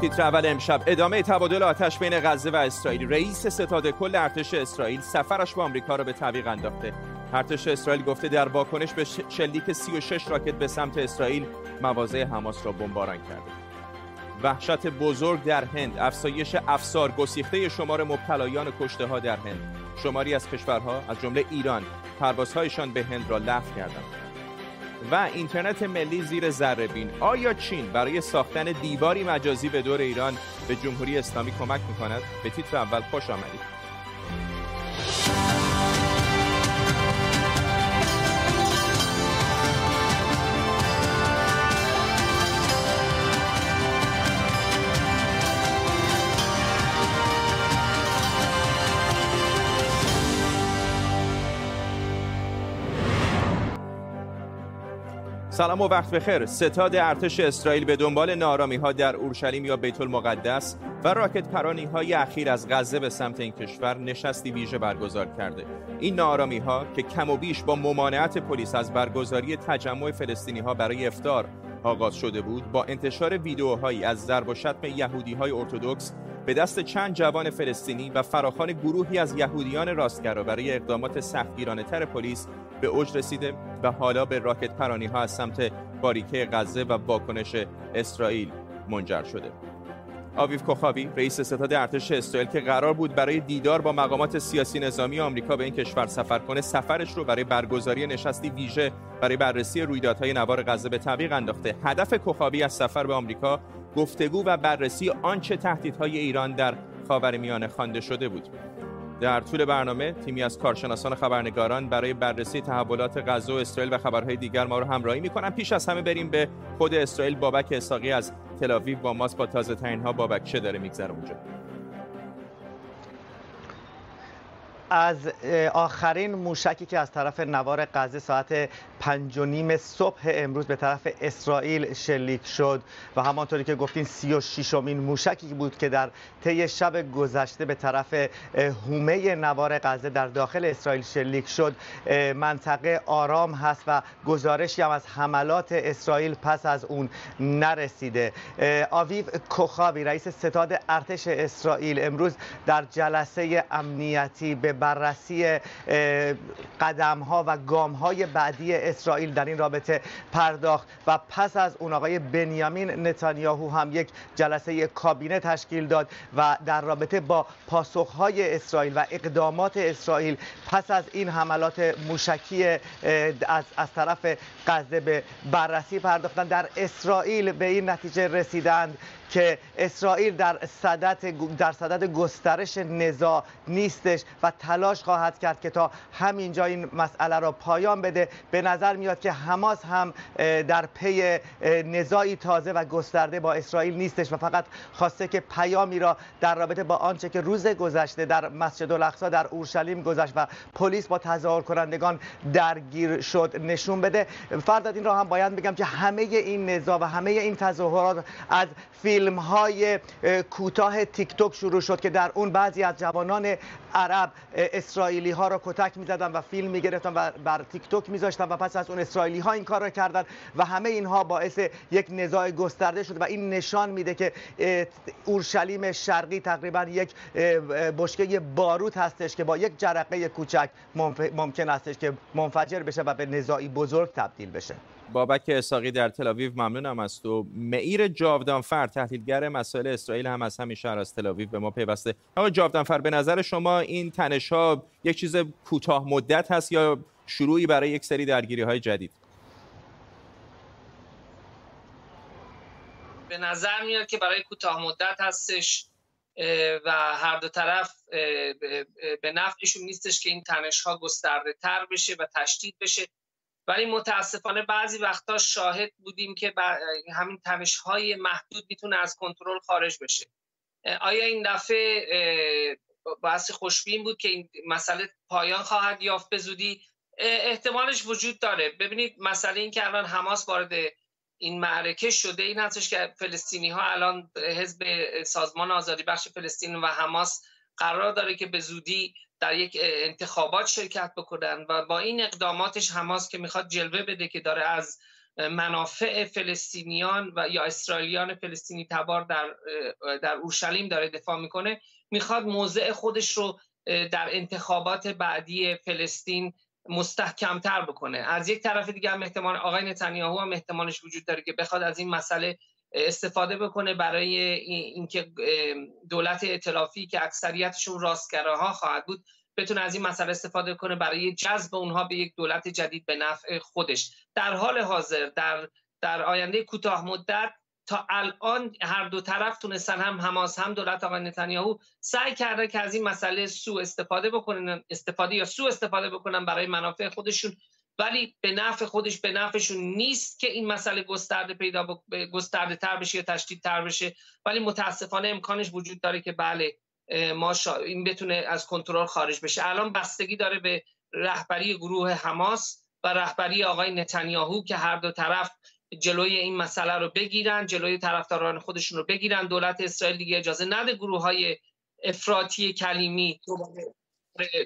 تیتر اول امشب. ادامه تبادل آتش بین غزه و اسرائیل. رئیس ستاد کل ارتش اسرائیل سفرش به آمریکا را به تعویق انداخته. ارتش اسرائیل گفته در واکنش به شلیک 36 راکت به سمت اسرائیل مواضع حماس را بمباران کرده. وحشت بزرگ در هند. افزایش افسار گسیخته شمار مبتلایان کشته ها در هند. شماری از کشورها از جمله ایران پروازهایشان به هند را لغو کردند. و اینترنت ملی زیر ذره بین. آیا چین برای ساختن دیواری مجازی به دور ایران به جمهوری اسلامی کمک می‌کند؟ به تیتر اول خوش آمدید. سلام و وقت بخیر. ستاد ارتش اسرائیل به دنبال نارامی ها در اورشلیم یا بیت المقدس و راکت پرانی های اخیر از غزه به سمت این کشور نشستی ویژه برگزار کرده. این نارامی ها که کم و بیش با ممانعت پلیس از برگزاری تجمع فلسطینی ها برای افتار آغاز شده بود با انتشار ویدیوهایی از ضرب و شتم یهودی های ارتودکس به دست چند جوان فلسطینی و فراخان گروهی از یهودیان راستگرا برای اقدامات سختگیرانه تر پلیس به اوج رسیده و حالا به راکت پرانی ها از سمت باریکه غزه و واکنش اسرائیل منجر شده. آویف کوخاوی رئیس ستاد ارتش اسرائیل که قرار بود برای دیدار با مقامات سیاسی نظامی آمریکا به این کشور سفر کنه سفرش رو برای برگزاری نشستی ویژه برای بررسی رویدادهای نوار غزه به تعویق انداخته. هدف کوخاوی از سفر به آمریکا گفتگو و بررسی آنچه تهدیدهای ایران در خاورمیانه خوانده شده بود. در طول برنامه تیمی از کارشناسان خبرنگاران برای بررسی تحولات غزه و اسرائیل و خبرهای دیگر ما رو همراهی می‌کنن. پیش از همه بریم به خود اسرائیل بابک اساقی از تلاویو با ماست. با تازه ترین ها بابک چه داره میگذره اونجا. از آخرین موشکی که از طرف نوار غزه ساعت پنج و نیم صبح امروز به طرف اسرائیل شلیک شد و همانطوری که گفتین سی و شیشمین موشکی بود که در طی شب گذشته به طرف هومه نوار غزه در داخل اسرائیل شلیک شد. منطقه آرام هست و گزارشی هم از حملات اسرائیل پس از اون نرسیده. آویو کوخاوی رئیس ستاد ارتش اسرائیل امروز در جلسه امنیتی به بررسی قدم ها و گام های بعدی اسرائیل در این رابطه پرداخت و پس از اون آقای بنیامین نتانیاهو هم یک جلسه کابینه تشکیل داد و در رابطه با پاسخهای اسرائیل و اقدامات اسرائیل پس از این حملات موشکی از, از طرف غزه به بررسی پرداختن در اسرائیل به این نتیجه رسیدند که اسرائیل در صدد در صدد گسترش نزاع نیستش و تلاش خواهد کرد که تا همینجا این مسئله را پایان بده. به نظر میاد که حماس هم در پی نزاعی تازه و گسترده با اسرائیل نیستش و فقط خواسته که پیامی را در رابطه با آنچه که روز گذشته در مسجد الاقصا در اورشلیم گذشت و پلیس با تظاهر کنندگان درگیر شد نشون بده. فرداد این را هم باید بگم که همه این نزاع و همه این تظاهرات از فیلم های کوتاه تیک توک شروع شد که در اون بعضی از جوانان عرب اسرائیلی ها را کتک می‌زدن و فیلم می‌گرفتن و بر تیک توک میذاشتن و پس از اون اسرائیلی ها این کار را کردن و همه اینها باعث یک نزاع گسترده شد و این نشان میده که اورشلیم شرقی تقریبا یک بشکه باروت هستش که با یک جرقه کوچک ممکن هستش که منفجر بشه و به نزاعی بزرگ تبدیل بشه. بابک اساقی در تلاویو ممنونم از تو. معیر جاودانفر تحلیلگر مسائل اسرائیل هم از همین شهر از تلاویو به ما پیوسته. آقا جاودانفر به نظر شما این تنش ها یک چیز کوتاه مدت هست یا شروعی برای یک سری درگیری های جدید؟ به نظر میاد که برای کوتاه مدت هستش و هر دو طرف به نفعشون نیستش که این تنش ها گسترده تر بشه و تشدید بشه. ولی متاسفانه بعضی وقتا شاهد بودیم که همین تنش های محدود می‌تونه از کنترل خارج بشه. آیا این دفعه باعث خوشبین بود که این مسئله پایان خواهد یافت به زودی؟ احتمالش وجود داره. ببینید مسئله این که الان حماس وارد این معرکه شده این هستش که فلسطینی ها الان حزب سازمان آزادی بخش فلسطین و حماس قرار داره که به زودی در یک انتخابات شرکت بکنن و با این اقداماتش حماس که می‌خواد جلوه بده که داره از منافع فلسطینیان و یا اسرائیلیان فلسطینی تبار در در اورشلیم داره دفاع می‌کنه می‌خواد موضع خودش رو در انتخابات بعدی فلسطین مستحکمتر بکنه. از یک طرف دیگه هم احتمال آقای نتانیاهو هم احتمالش وجود داره که بخواد از این مسئله استفاده بکنه برای اینکه دولت ائتلافی که اکثریتشون راستگراها خواهد بود بتونه از این مسئله استفاده کنه برای جذب اونها به یک دولت جدید به نفع خودش. در حال حاضر در در آینده کوتاه مدت تا الان هر دو طرف تونستن هم حماس هم دولت آقای نتانیاهو سعی کرده که از این مسئله سو استفاده بکنن استفاده یا سو استفاده بکنن برای منافع خودشون. ولی به نفع خودش به نفعشون نیست که این مسئله گسترده پیدا گسترده تر بشه یا تشدید تر بشه. ولی متاسفانه امکانش وجود داره که بله ما این بتونه از کنترل خارج بشه. الان بستگی داره به رهبری گروه حماس و رهبری آقای نتانیاهو که هر دو طرف جلوی این مسئله رو بگیرن جلوی طرفداران خودشون رو بگیرن. دولت اسرائیل دیگه اجازه نده گروه های افراطی کلیمی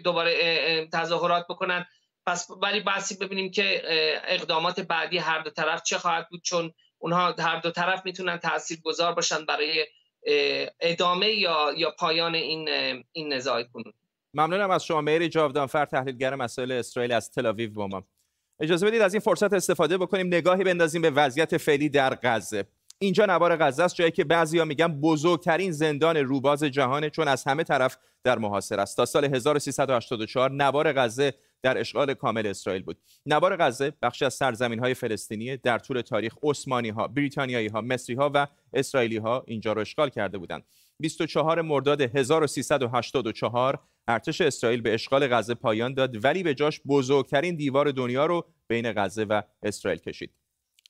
دوباره تظاهرات بکنن. پس ولی بحثی ببینیم که اقدامات بعدی هر دو طرف چه خواهد بود چون اونها هر دو طرف می‌تونن تأثیر گذار باشن برای ادامه یا یا پایان این این نزاع کنون. ممنونم از شما میری جاودانفر تحلیلگر مسائل اسرائیل از تل با ما. اجازه بدید از این فرصت استفاده بکنیم نگاهی بندازیم به وضعیت فعلی در غزه. اینجا نوار غزه است جایی که بعضیا میگن بزرگترین زندان روباز جهانه چون از همه طرف در محاصره است. تا سال 1384 نوار غزه در اشغال کامل اسرائیل بود. نوار غزه بخشی از سرزمین های فلسطینی در طول تاریخ عثمانی ها بریتانیایی ها مصری ها و اسرائیلی ها اینجا را اشغال کرده بودند. 24 مرداد 1384 ارتش اسرائیل به اشغال غزه پایان داد ولی به جاش بزرگترین دیوار دنیا رو بین غزه و اسرائیل کشید.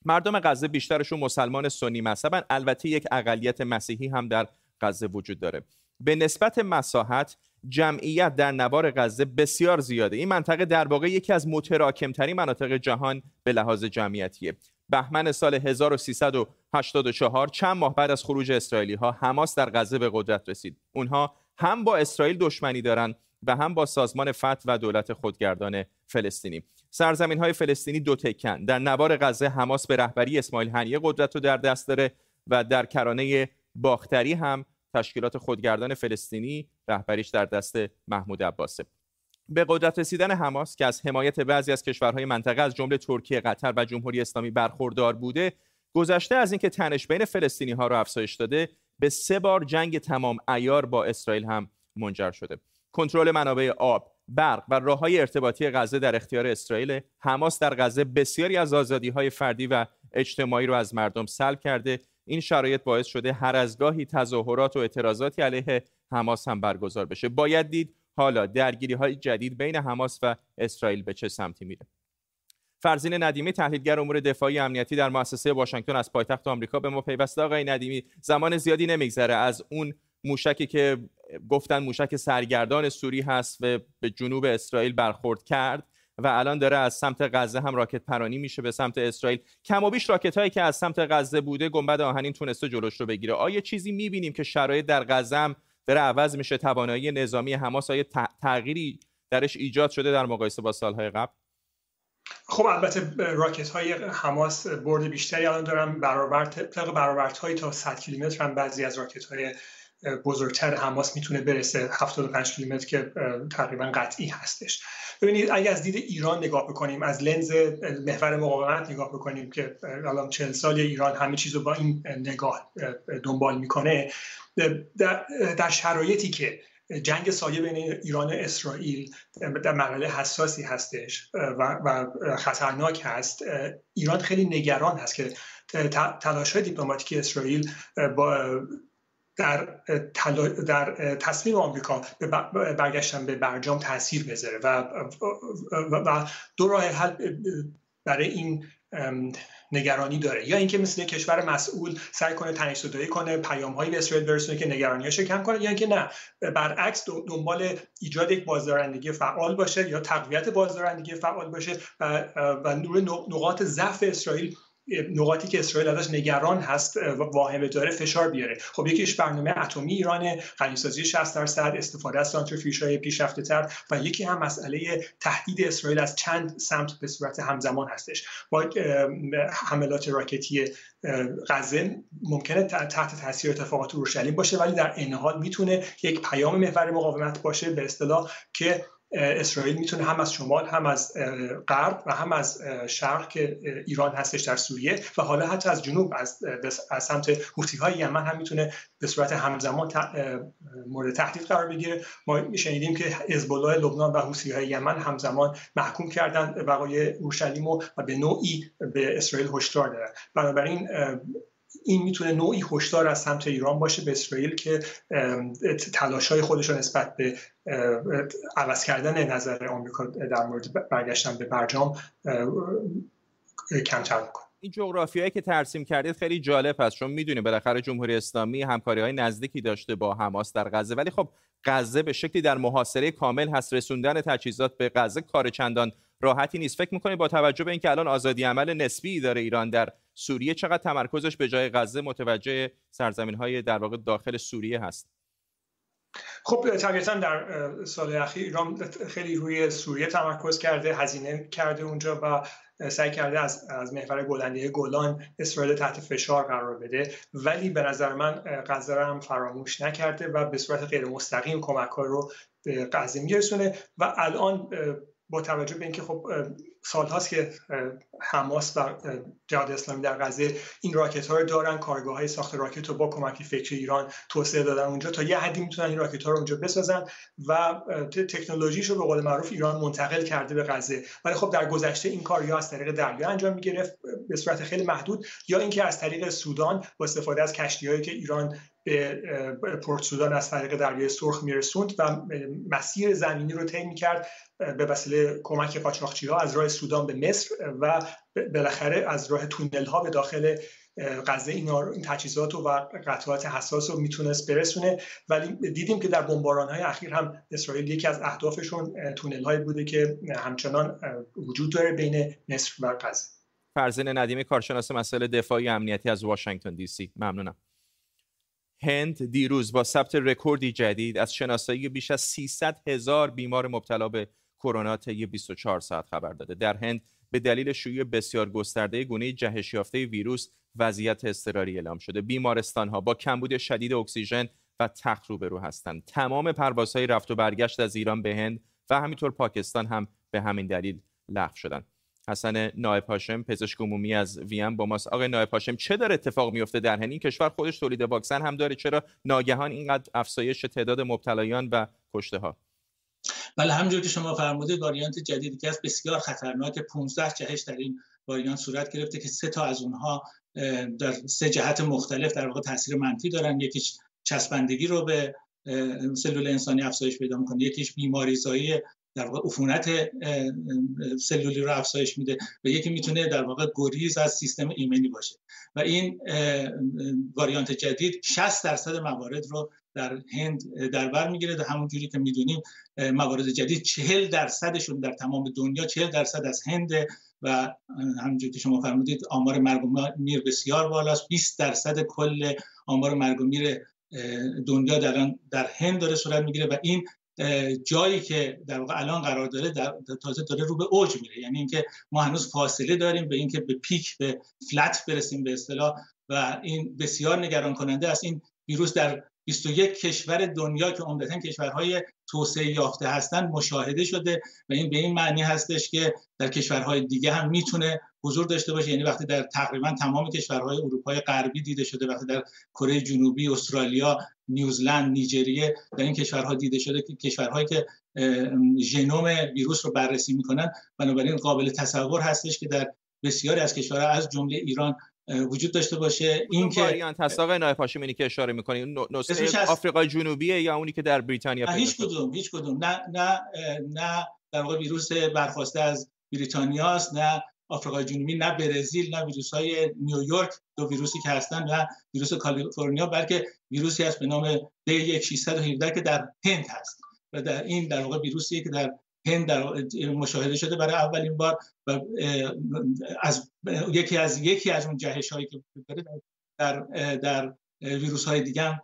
مردم غزه بیشترشون مسلمان سنی مذهبن. البته یک اقلیت مسیحی هم در غزه وجود داره. به نسبت مساحت جمعیت در نوار غزه بسیار زیاده. این منطقه در واقع یکی از متراکمترین مناطق جهان به لحاظ جمعیتیه. بهمن سال 1384 چند ماه بعد از خروج اسرائیلی ها حماس در غزه به قدرت رسید. اونها هم با اسرائیل دشمنی دارند و هم با سازمان فتح و دولت خودگردان فلسطینی. سرزمین های فلسطینی دو تکن. در نوار غزه حماس به رهبری اسماعیل هنیه قدرت رو در دست داره و در کرانه باختری هم تشکیلات خودگردان فلسطینی رهبریش در دست محمود عباسه به قدرت رسیدن حماس که از حمایت بعضی از کشورهای منطقه از جمله ترکیه، قطر و جمهوری اسلامی برخوردار بوده، گذشته از اینکه تنش بین فلسطینی ها را افزایش داده، به سه بار جنگ تمام ایار با اسرائیل هم منجر شده. کنترل منابع آب، برق و راه های ارتباطی غزه در اختیار اسرائیل، حماس در غزه بسیاری از آزادی های فردی و اجتماعی را از مردم سلب کرده این شرایط باعث شده هر از گاهی تظاهرات و اعتراضاتی علیه حماس هم برگزار بشه. باید دید حالا درگیری های جدید بین حماس و اسرائیل به چه سمتی میره. فرزین ندیمی تحلیلگر امور دفاعی امنیتی در مؤسسه واشنگتن از پایتخت آمریکا به ما پیوسته. آقای ندیمی زمان زیادی نمیگذره. از اون موشکی که گفتن موشک سرگردان سوری هست و به جنوب اسرائیل برخورد کرد و الان داره از سمت غزه هم راکت پرانی میشه به سمت اسرائیل. کم و بیش راکت هایی که از سمت غزه بوده گنبد آهنین تونسته جلوش رو بگیره. آیا چیزی می‌بینیم که شرایط در غزه هم داره عوض میشه؟ توانایی نظامی حماس آیا تغییری درش ایجاد شده در مقایسه با سالهای قبل؟ خب البته راکت های حماس برد بیشتری الان دارن برابر طبق برآورد های تا 100 کیلومتر هم بعضی از راکت های بزرگتر حماس می‌تونه برسه 75 کیلومتر که تقریبا قطعی هستش. ببینید اگه از دید ایران نگاه بکنیم از لنز محور مقاومت نگاه بکنیم که الان 40 سال ایران همه چیز رو با این نگاه دنبال می‌کنه در شرایطی که جنگ سایه بین ایران و اسرائیل در مرحله حساسی هستش و, خطرناک هست ایران خیلی نگران هست که تلاش های دیپلماتیکی اسرائیل با در, در تصمیم آمریکا به برگشتن به برجام تاثیر بذاره و, و دو راه حل برای این نگرانی داره. یا اینکه مثل کشور مسئول سعی کنه تنش زدایی کنه پیام هایی به اسرائیل برسونه که نگرانیاشو کم کنه یا اینکه نه برعکس دنبال ایجاد یک بازدارندگی فعال باشه یا تقویت بازدارندگی فعال باشه و, و نقاط ضعف اسرائیل نقاطی که اسرائیل ازش نگران هست واهمه داره فشار بیاره. خب یکیش برنامه اتمی ایران غنیسازی 60 درصد استفاده از سانتریفیوژهای پیشرفته تر و یکی هم مسئله تهدید اسرائیل از چند سمت به صورت همزمان هستش. با حملات راکتی غزه ممکنه تحت تاثیر اتفاقات اورشلیم باشه ولی در این حال می‌تونه یک پیام محور مقاومت باشه به اصطلاح که اسرائیل می‌تونه هم از شمال هم از غرب و هم از شرق که ایران هستش در سوریه و حالا حتی از جنوب از, از سمت حوثی های یمن هم می‌تونه به صورت همزمان مورد تهدید قرار بگیره. ما شنیدیم که حزب الله لبنان و حوثی های یمن همزمان محکوم کردن بقای اورشلیم و به نوعی به اسرائیل هشدار دادن. بنابراین این می‌تونه نوعی هشدار از سمت ایران باشه به اسرائیل که تلاش های خودش نسبت به عوض کردن نظر آمریکا در مورد برگشتن به برجام کمتر بکنه این جغرافیایی که ترسیم کردید خیلی جالب است چون می‌دونی بالاخره جمهوری اسلامی همکاری های نزدیکی داشته با حماس در غزه ولی خب غزه به شکلی در محاصره کامل هست رسوندن تجهیزات به غزه کار چندان راحتی نیست. فکر می‌کنید با توجه به اینکه الان آزادی عمل نسبی داره ایران در سوریه چقدر تمرکزش به جای غزه متوجه سرزمین های در واقع داخل سوریه هست؟ خب طبیعتا در سال اخیر ایران خیلی روی سوریه تمرکز کرده هزینه کرده اونجا و سعی کرده از, از محور گلنده گلان اسرائیل تحت فشار قرار بده. ولی به نظر من غزه هم فراموش نکرده و به صورت غیر مستقیم کمک رو به غزه میرسونه. و الان با توجه به اینکه خب سالهاست که حماس و جهاد اسلامی در غزه این راکت ها رو دارن کارگاه های ساخت راکت رو با کمک فکری ایران توسعه دادن اونجا تا یه حدی می‌تونن این راکت ها رو اونجا بسازن و تکنولوژیش رو به قول معروف ایران منتقل کرده به غزه. ولی خب در گذشته این کار یا از طریق دریا انجام می‌گرفت به صورت خیلی محدود یا اینکه از طریق سودان با استفاده از کشتی که ایران به پورت سودان از طریق دریای سرخ میرسوند و مسیر زمینی رو طی می‌کرد به وسیله کمک قاچاقچی ها از راه سودان به مصر و بالاخره از راه تونل ها به داخل غزه. اینا این تجهیزات و قطعات حساس رو می‌تونست برسونه. ولی دیدیم که در بمباران های اخیر هم اسرائیل یکی از اهدافشون تونل هایی بوده که همچنان وجود داره بین مصر و غزه. فرزین ندیمی کارشناس مسائل دفاعی امنیتی از واشنگتن دی سی. ممنونم. هند دیروز با ثبت رکوردی جدید از شناسایی بیش از 300 هزار بیمار مبتلا به کرونا طی 24 ساعت خبر داده. در هند به دلیل شیوع بسیار گسترده گونه جهش یافته ویروس وضعیت اضطراری اعلام شده. بیمارستان ها با کمبود شدید اکسیژن و تخت روبرو هستند. تمام پروازهای رفت و برگشت از ایران به هند و همینطور پاکستان هم به همین دلیل لغو شدند. حسن نایب هاشم پزشک عمومی از وین با ماست. آقای نایب چه داره اتفاق میفته در این کشور خودش تولید واکسن هم داره. چرا ناگهان اینقدر افزایش تعداد مبتلایان و کشته ها بله همونجور که شما فرمودید واریانت جدیدی که از بسیار خطرناک 15 جهش در این واریانت صورت گرفته که سه تا از اونها در سه جهت مختلف در واقع تاثیر منفی دارن. یکیش چسبندگی رو به سلول انسانی افزایش پیدا می‌کنه. یکیش بیماریزایی در واقع عفونت سلولی رو افزایش میده و یکی می‌تونه در واقع گریز از سیستم ایمنی باشه. و این واریانت جدید 60 درصد موارد رو در هند در بر می‌گیره و همون جوری که می‌دونیم موارد جدید 40 درصدشون در تمام دنیا 40 درصد از هند و همونجوری که شما فرمودید آمار مرگ میر بسیار بالاست. 20 درصد کل آمار مرگ میر دنیا در در هند داره صورت می‌گیره و این جایی که در واقع الان قرار داره در تازه داره رو به اوج میره. یعنی اینکه ما هنوز فاصله داریم به اینکه به پیک به فلت برسیم به اصطلاح و این بسیار نگران کننده است. این ویروس در 21 کشور دنیا که عمدتا کشورهای توسعه یافته هستند مشاهده شده و این به این معنی هستش که در کشورهای دیگه هم می‌تونه حضور داشته باشه. یعنی وقتی در تقریبا تمام کشورهای اروپای غربی دیده شده وقتی در کره جنوبی استرالیا نیوزلند نیجریه در این کشورها دیده شده که کشورهایی که ژنوم ویروس رو بررسی می‌کنن بنابراین قابل تصور هستش که در بسیاری از کشورها از جمله ایران وجود داشته باشه. این که واریانت هست. آقای نایب هاشمی که اشاره می‌کنید نسخه آفریقای جنوبی یا اونی که در بریتانیا هیچ کدوم هیچ کدوم. نه نه نه در واقع ویروس برخواسته از بریتانیا است نه آفریقای جنوبی نه برزیل نه ویروس های نیویورک دو ویروسی که هستن نه ویروس کالیفرنیا بلکه ویروسی هست به نام D1617 که در هند هست. و در این در واقع ویروسی که در هند در مشاهده شده برای اولین بار و از یکی از یکی از اون جهش هایی که در در ویروس های دیگه هم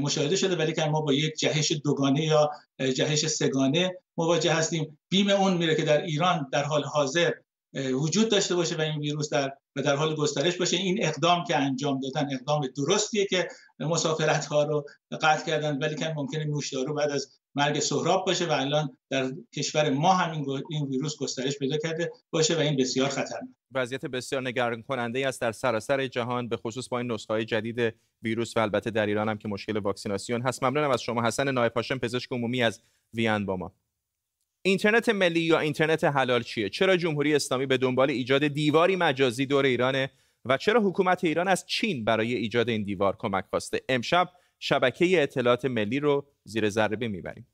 مشاهده شده ولی که ما با یک جهش دوگانه یا جهش سگانه مواجه هستیم. بیم اون میره که در ایران در حال حاضر وجود داشته باشه و این ویروس در در حال گسترش باشه. این اقدام که انجام دادن اقدام درستیه که مسافرت ها رو قطع کردن ولی که ممکنه نوشدارو بعد از مرگ سهراب باشه و الان در کشور ما همین این ویروس گسترش پیدا کرده باشه و این بسیار خطرناک. وضعیت بسیار نگران کننده است در سراسر جهان به خصوص با این نسخه های جدید ویروس و البته در ایران هم که مشکل واکسیناسیون هست. ممنونم از شما. حسن نایب هاشم پزشک عمومی از وین با ما. اینترنت ملی یا اینترنت حلال چیه؟ چرا جمهوری اسلامی به دنبال ایجاد دیواری مجازی دور ایرانه و چرا حکومت ایران از چین برای ایجاد این دیوار کمک خواسته؟ امشب شبکه اطلاعات ملی رو زیر ضربه می‌بریم.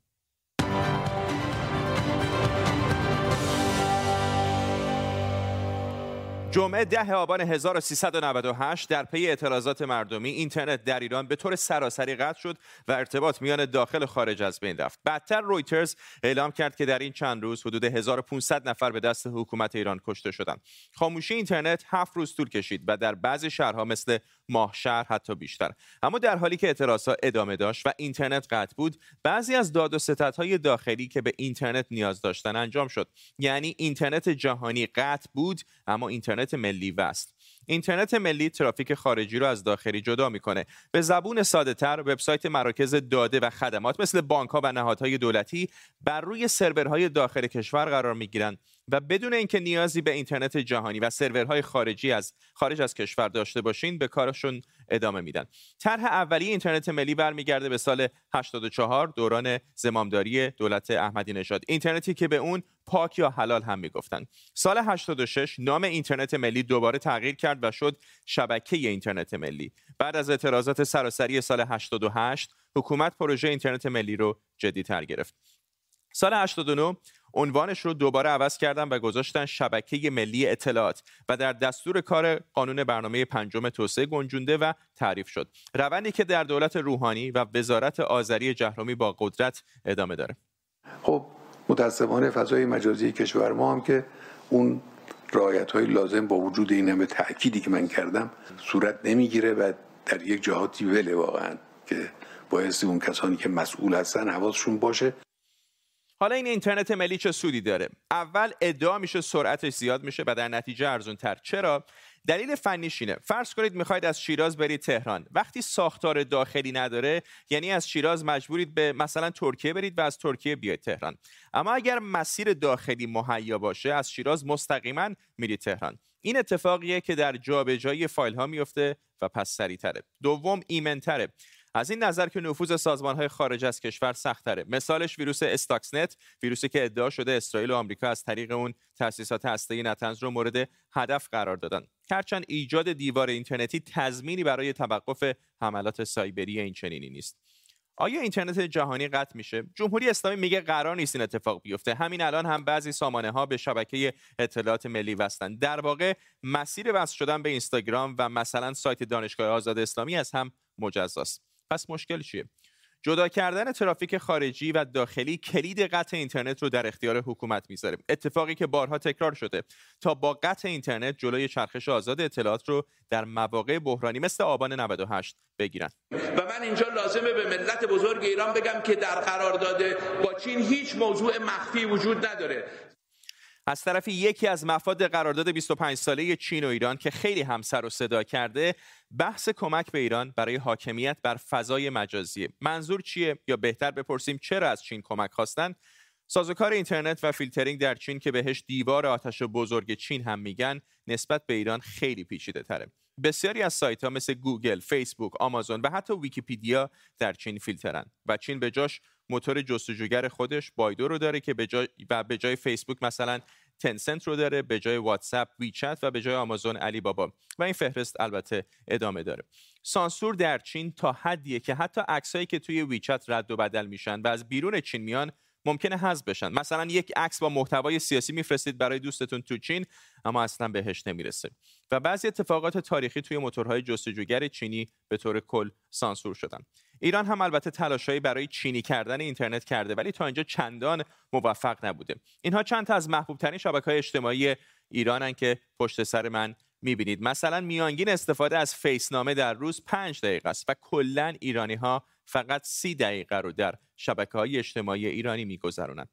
جمعه ده آبان 1398 در پی اعتراضات مردمی اینترنت در ایران به طور سراسری قطع شد و ارتباط میان داخل و خارج از بین رفت. بعدتر رویترز اعلام کرد که در این چند روز حدود 1500 نفر به دست حکومت ایران کشته شدند. خاموشی اینترنت هفت روز طول کشید و در بعضی شهرها مثل ماهشهر حتی بیشتر. اما در حالی که اعتراضها ادامه داشت و اینترنت قطع بود، بعضی از داد و ستدهای داخلی که به اینترنت نیاز داشتن انجام شد. یعنی اینترنت جهانی قطع بود، اما اینترنت ملی وست اینترنت ملی ترافیک خارجی رو از داخلی جدا می‌کنه. به زبون ساده تر وبسایت مراکز داده و خدمات مثل بانک ها و نهادهای دولتی بر روی سرورهای داخل کشور قرار می‌گیرند و بدون اینکه نیازی به اینترنت جهانی و سرورهای خارجی از خارج از کشور داشته باشین به کارشون ادامه میدن. طرح اولیه اینترنت ملی برمیگرده به سال 84 دوران زمامداری دولت احمدی نژاد. اینترنتی که به اون پاک یا حلال هم می‌گفتن. سال 86 نام اینترنت ملی دوباره تغییر کرد و شد شبکه اینترنت ملی. بعد از اعتراضات سراسری سال 88 حکومت پروژه اینترنت ملی رو جدیتر گرفت. سال 89 عنوانش رو دوباره عوض کردن و گذاشتن شبکه ملی اطلاعات و در دستور کار قانون برنامه پنجم توسعه گنجونده و تعریف شد. روندی که در دولت روحانی و وزارت آذری جهرومی با قدرت ادامه داره. خب متاسفانه فضای مجازی کشور ما هم که اون رعایت های لازم با وجود این همه تأکیدی که من کردم صورت نمی‌گیره و در یک جهاتی وله واقعا که باعث اون کسانی که مسئول هستن حواسشون باشه. حالا این اینترنت ملی چه سودی داره؟ اول ادعا میشه سرعتش زیاد میشه و در نتیجه ارزون تر چرا؟ دلیل فنیش اینه. فرض کنید می‌خواید از شیراز برید تهران. وقتی ساختار داخلی نداره یعنی از شیراز مجبورید به مثلا ترکیه برید و از ترکیه بیاید تهران. اما اگر مسیر داخلی مهیا باشه از شیراز مستقیما میرید تهران. این اتفاقیه که در جابجایی فایل ها میفته و پس سریعتره. دوم ایمنتره. از این نظر که نفوذ سازمان های خارج از کشور سختره. مثالش ویروس استاکسنت ویروسی که ادعا شده اسرائیل و آمریکا از طریق اون تاسیسات هسته‌ای نتنز رو مورد هدف قرار دادن. هرچند ایجاد دیوار اینترنتی تضمینی برای توقف حملات سایبری این چنینی نیست. آیا اینترنت جهانی قطع میشه؟ جمهوری اسلامی میگه قرار نیست این اتفاق بیفته. همین الان هم بعضی سامانه ها به شبکه اطلاعات ملی وصلن. در واقع مسیر وصل شدن به اینستاگرام و مثلا سایت دانشگاه آزاد اسلامی از هم مجزاست. پس مشکل چیه؟ جدا کردن ترافیک خارجی و داخلی کلید قطع اینترنت رو در اختیار حکومت می‌ذاره اتفاقی که بارها تکرار شده تا با قطع اینترنت جلوی چرخش آزاد اطلاعات رو در مواقع بحرانی مثل آبان 98 بگیرن. و من اینجا لازمه به ملت بزرگ ایران بگم که در قرارداد با چین هیچ موضوع مخفی وجود نداره. از طرفی یکی از مفاد قرارداد 25 ساله چین و ایران که خیلی هم سر و صدا کرده بحث کمک به ایران برای حاکمیت بر فضای مجازی. منظور چیه؟ یا بهتر بپرسیم چرا از چین کمک خواستن؟ سازوکار اینترنت و فیلترینگ در چین که بهش دیوار آتش بزرگ چین هم میگن نسبت به ایران خیلی پیچیده تره. بسیاری از سایت ها مثل گوگل، فیسبوک، آمازون و حتی ویکیپیدیا در چین فیلترن و چین به جاش موتور جستجوگر خودش بایدو رو داره که به جای و به جای فیسبوک مثلا تنسنت رو داره به جای واتساپ ویچت و به جای آمازون علی بابا و این فهرست البته ادامه داره. سانسور در چین تا حدیه که حتی عکسایی که توی ویچت رد و بدل میشن و از بیرون چین میان ممکنه حذف بشن. مثلا یک عکس با محتوای سیاسی میفرستید برای دوستتون تو چین اما اصلا بهش نمی‌رسه. و بعضی اتفاقات تاریخی توی موتورهای جستجوگر چینی به طور کل سانسور شدن. ایران هم البته تلاشهایی برای چینی کردن اینترنت کرده ولی تا اینجا چندان موفق نبوده. اینها چند تا از محبوب ترین شبکه های اجتماعی ایرانن که پشت سر من می‌بینید. مثلا میانگین استفاده از فیسنامه در روز پنج دقیقه است و کلا ایرانی ها فقط سی دقیقه رو در شبکه های اجتماعی ایرانی میگذرونند.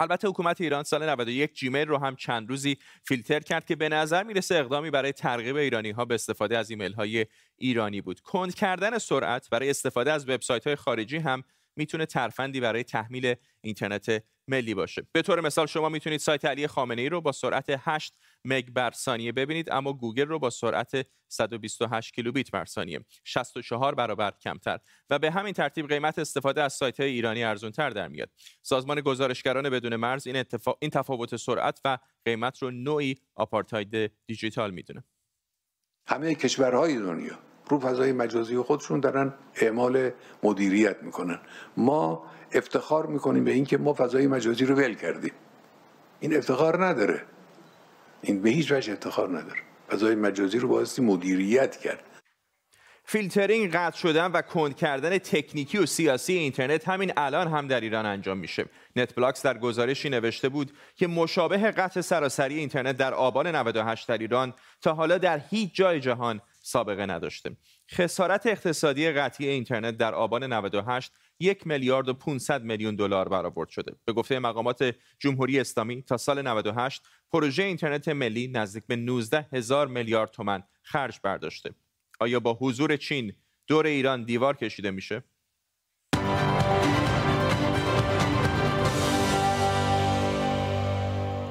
البته حکومت ایران سال 91 جیمیل رو هم چند روزی فیلتر کرد که به نظر می‌رسه اقدامی برای ترغیب ایرانی ها به استفاده از ایمیل های ایرانی بود. کند کردن سرعت برای استفاده از وبسایت های خارجی هم می‌تونه ترفندی برای تحمیل اینترنت ملی باشه. به طور مثال شما می‌تونید سایت علی خامنه ای رو با سرعت 8 مگ بر ثانیه ببینید اما گوگل رو با سرعت 128 کیلوبیت بر ثانیه. 64 برابر کمتر. و به همین ترتیب قیمت استفاده از سایت های ایرانی ارزون تر در میاد. سازمان گزارشگران بدون مرز این, این تفاوت سرعت و قیمت رو نوعی آپارتاید دیجیتال می‌دونه. همه کشورهای دنیا. رو فضای مجازی خودشون دارن اعمال مدیریت می‌کنن. ما افتخار می‌کنیم به اینکه ما فضای مجازی رو ول کردیم. این افتخار نداره. این به هیچ وجه افتخار نداره. فضای مجازی رو بایستی مدیریت کرد. فیلترینگ قطع شدن و کند کردن تکنیکی و سیاسی اینترنت همین الان هم در ایران انجام میشه. NetBlocks در گزارشی نوشته بود که مشابه قطع سراسری اینترنت در آبان 98 در ایران تا حالا در هیچ جای جهان سابقه نداشته. خسارت اقتصادی قطعی اینترنت در آبان 98 یک میلیارد و 500 میلیون دلار برآورد شده. به گفته مقامات جمهوری اسلامی تا سال 98 پروژه اینترنت ملی نزدیک به 19 هزار میلیارد تومن خرج برداشته. آیا با حضور چین دور ایران دیوار کشیده میشه؟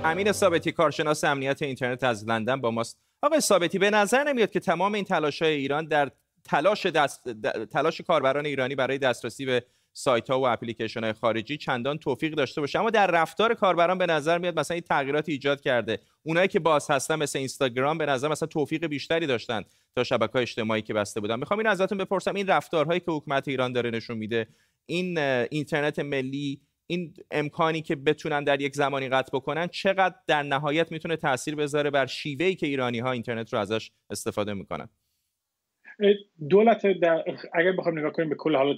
امین ثابتی کارشناس امنیت اینترنت از لندن با ماست آقای ثابتی به نظر نمیاد که تمام این تلاش های ایران در تلاش, دست... تلاش کاربران ایرانی برای دسترسی به سایت ها و اپلیکیشن های خارجی چندان توفیق داشته باشه. اما در رفتار کاربران به نظر میاد مثلا این تغییرات ایجاد کرده. اونایی که باز هستن مثل اینستاگرام به نظر مثلا توفیق بیشتری داشتن تا شبکه اجتماعی که بسته بودن. می‌خوام این ازتون بپرسم این رفتارهایی که حکومت ایران داره نشون میده این اینترنت ملی این امکانی که بتونن در یک زمانی قطع بکنن چقدر در نهایت می‌تونه تاثیر بذاره بر شیوهی که ایرانی ها اینترنت رو ازش استفاده می‌کنن؟ دولت در اگر بخوایم نگاه کنیم به کل حالا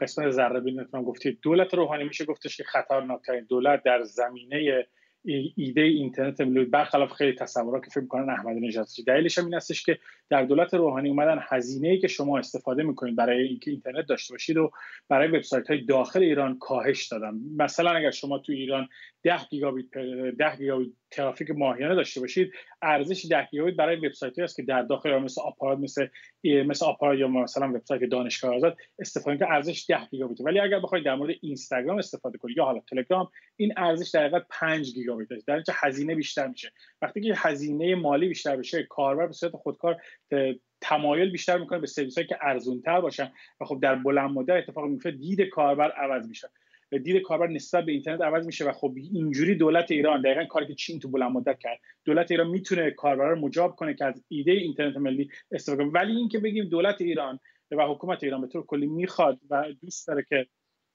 قسمت ذره بین گفتید دولت روحانی میشه گفتش که خطرناکترین دولت در زمینه ایده اینترنت ملی برخلاف خیلی تصورات که فکر می‌کنن احمدی نژاد دلیلش هم این هستش که در دولت روحانی اومدن هزینه ای که شما استفاده می‌کنید برای اینکه اینترنت داشته باشید و برای وبسایت های داخل ایران کاهش دادن. مثلا اگر شما تو ایران 10 گیگابیت 10 گیگابیت ترافیک ماهیانه داشته باشید ارزش 10 گیگابیت برای وبسایت است که در داخل مثل آپارات مثل مثل آپارات یا مثلا وبسایت دانشگاه آزاد استفاده که ارزش 10 گیگابیت. ولی اگر بخواید در مورد اینستاگرام استفاده کنید یا حالا تلگرام این ارزش در حقیقت 5 گیگابیت است. در اینجا هزینه بیشتر میشه. وقتی که هزینه مالی بیشتر بشه کاربر به صورت خودکار تمایل بیشتر می‌کنه به سرویس که ارزون تر باشن و خب در بلند مدت اتفاق میفته دید کاربر عوض میشه. دید کاربر نسبت به اینترنت عوض میشه و خب اینجوری دولت ایران دقیقا کاری که چین تو بلند مدت کرد دولت ایران می‌تونه کاربر رو مجاب کنه که از ایده اینترنت ملی استفاده کنه. ولی اینکه بگیم دولت ایران و حکومت ایران به طور کلی می‌خواد و دوست داره که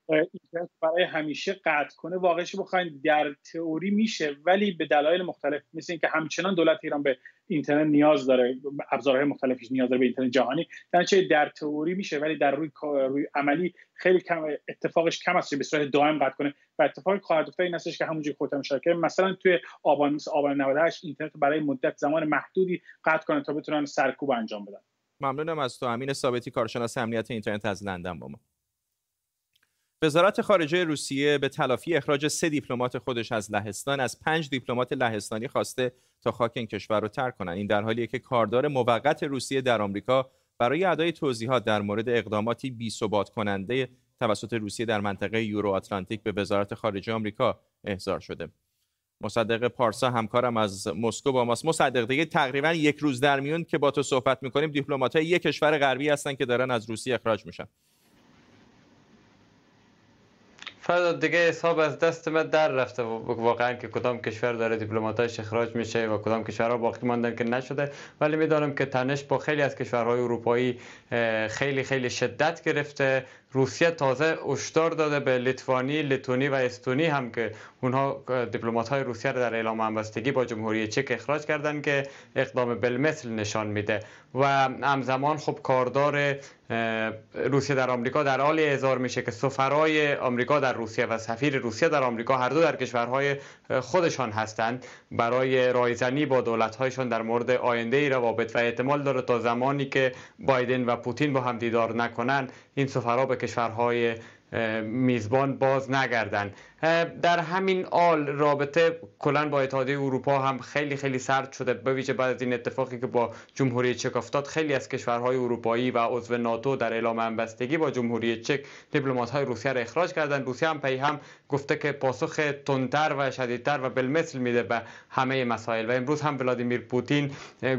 اینترنت برای همیشه قطع کنه واقعش بخواین در تئوری میشه ولی به دلایل مختلف مثل اینکه همچنان دولت ایران به اینترنت نیاز داره ابزارهای مختلفی نیاز داره به اینترنت جهانی در در تئوری میشه ولی در روی روی عملی خیلی کم اتفاقش کم است به صورت دائم قطع کنه. و اتفاقی خواهد افتاد این هستش که همونجوری خودم اشاره مثلا توی آبان مثل آبان 98 اینترنت برای مدت زمان محدودی قطع کنه تا بتونن سرکوب انجام بدن. ممنونم از تو امین ثابتی کارشناس امنیت اینترنت از لندن با ما. وزارت خارجه روسیه به تلافی اخراج سه دیپلمات خودش از لهستان از پنج دیپلمات لهستانی خواسته تا خاک این کشور رو ترک کنند این در حالیه که کاردار موقت روسیه در آمریکا برای ادای توضیحات در مورد اقداماتی بی ثبات کننده توسط روسیه در منطقه یورو آتلانتیک به وزارت خارجه آمریکا احضار شده. مصدق پارسا همکارم از مسکو با ماست. مصدق دیگه تقریبا یک روز در میون که با تو صحبت می‌کنیم. دیپلمات‌های یک کشور غربی هستن که دارن از روسیه اخراج میشن. فردا دیگه حساب از دست من در رفته واقعا که کدام کشور داره دیپلماتاش اخراج میشه و کدام کشورها باقی ماندن که نشده. ولی می‌دانم که تنش با خیلی از کشورهای اروپایی خیلی خیلی شدت گرفته روسیه تازه اشتار داده به لیتوانی، لیتونی و استونی هم که اونها دیپلمات های روسیه را در اعلام همبستگی با جمهوری چک اخراج کردند که اقدام بالمثل نشان میده. و همزمان خب کاردار روسیه در آمریکا در حال اظهار میشه که سفرای آمریکا در روسیه و سفیر روسیه در آمریکا هر دو در کشورهای خودشان هستند. برای رایزنی با دولتهایشان در مورد آینده ای روابط و احتمال داره تا زمانی که بایدن و پوتین با هم دیدار نکنند این سفرا به کشورهای میزبان باز نگردند. در همین آل رابطه کلا با اتحادیه اروپا هم خیلی خیلی سرد شده. به ویژه بعد از این اتفاقی که با جمهوری چک افتاد خیلی از کشورهای اروپایی و عضو ناتو در اعلام همبستگی با جمهوری چک دیپلمات های روسیه را اخراج کردند. روسیه هم پی هم گفته که پاسخ تندتر و شدیدتر و بالمثل میده به همه مسائل. و امروز هم ولادیمیر پوتین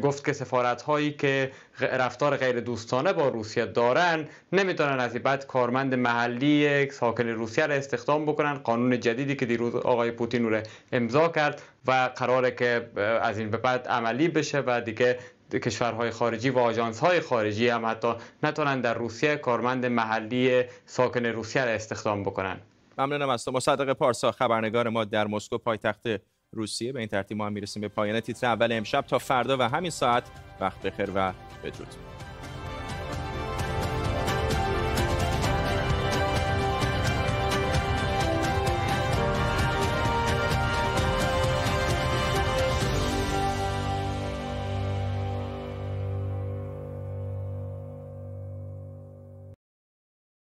گفت که سفارت هایی که رفتار غیر دوستانه با روسیه دارن نمی‌تونن از بعد کارمند محلی ساکن روسیه را استخدام بکنن. قانون جدیدی که دیروز آقای پوتین رو امضا کرد و قراره که از این به بعد عملی بشه و دیگه کشورهای خارجی و آژانس های خارجی هم حتی نتونن در روسیه کارمند محلی ساکن روسیه را استخدام بکنن. ممنونم از تو. مصدق پارسا خبرنگار ما در مسکو پایتخت روسیه. به این ترتیب ما هم می‌رسیم به پایان تیتر اول امشب. تا فردا و همین ساعت وقت بخیر و بدرود.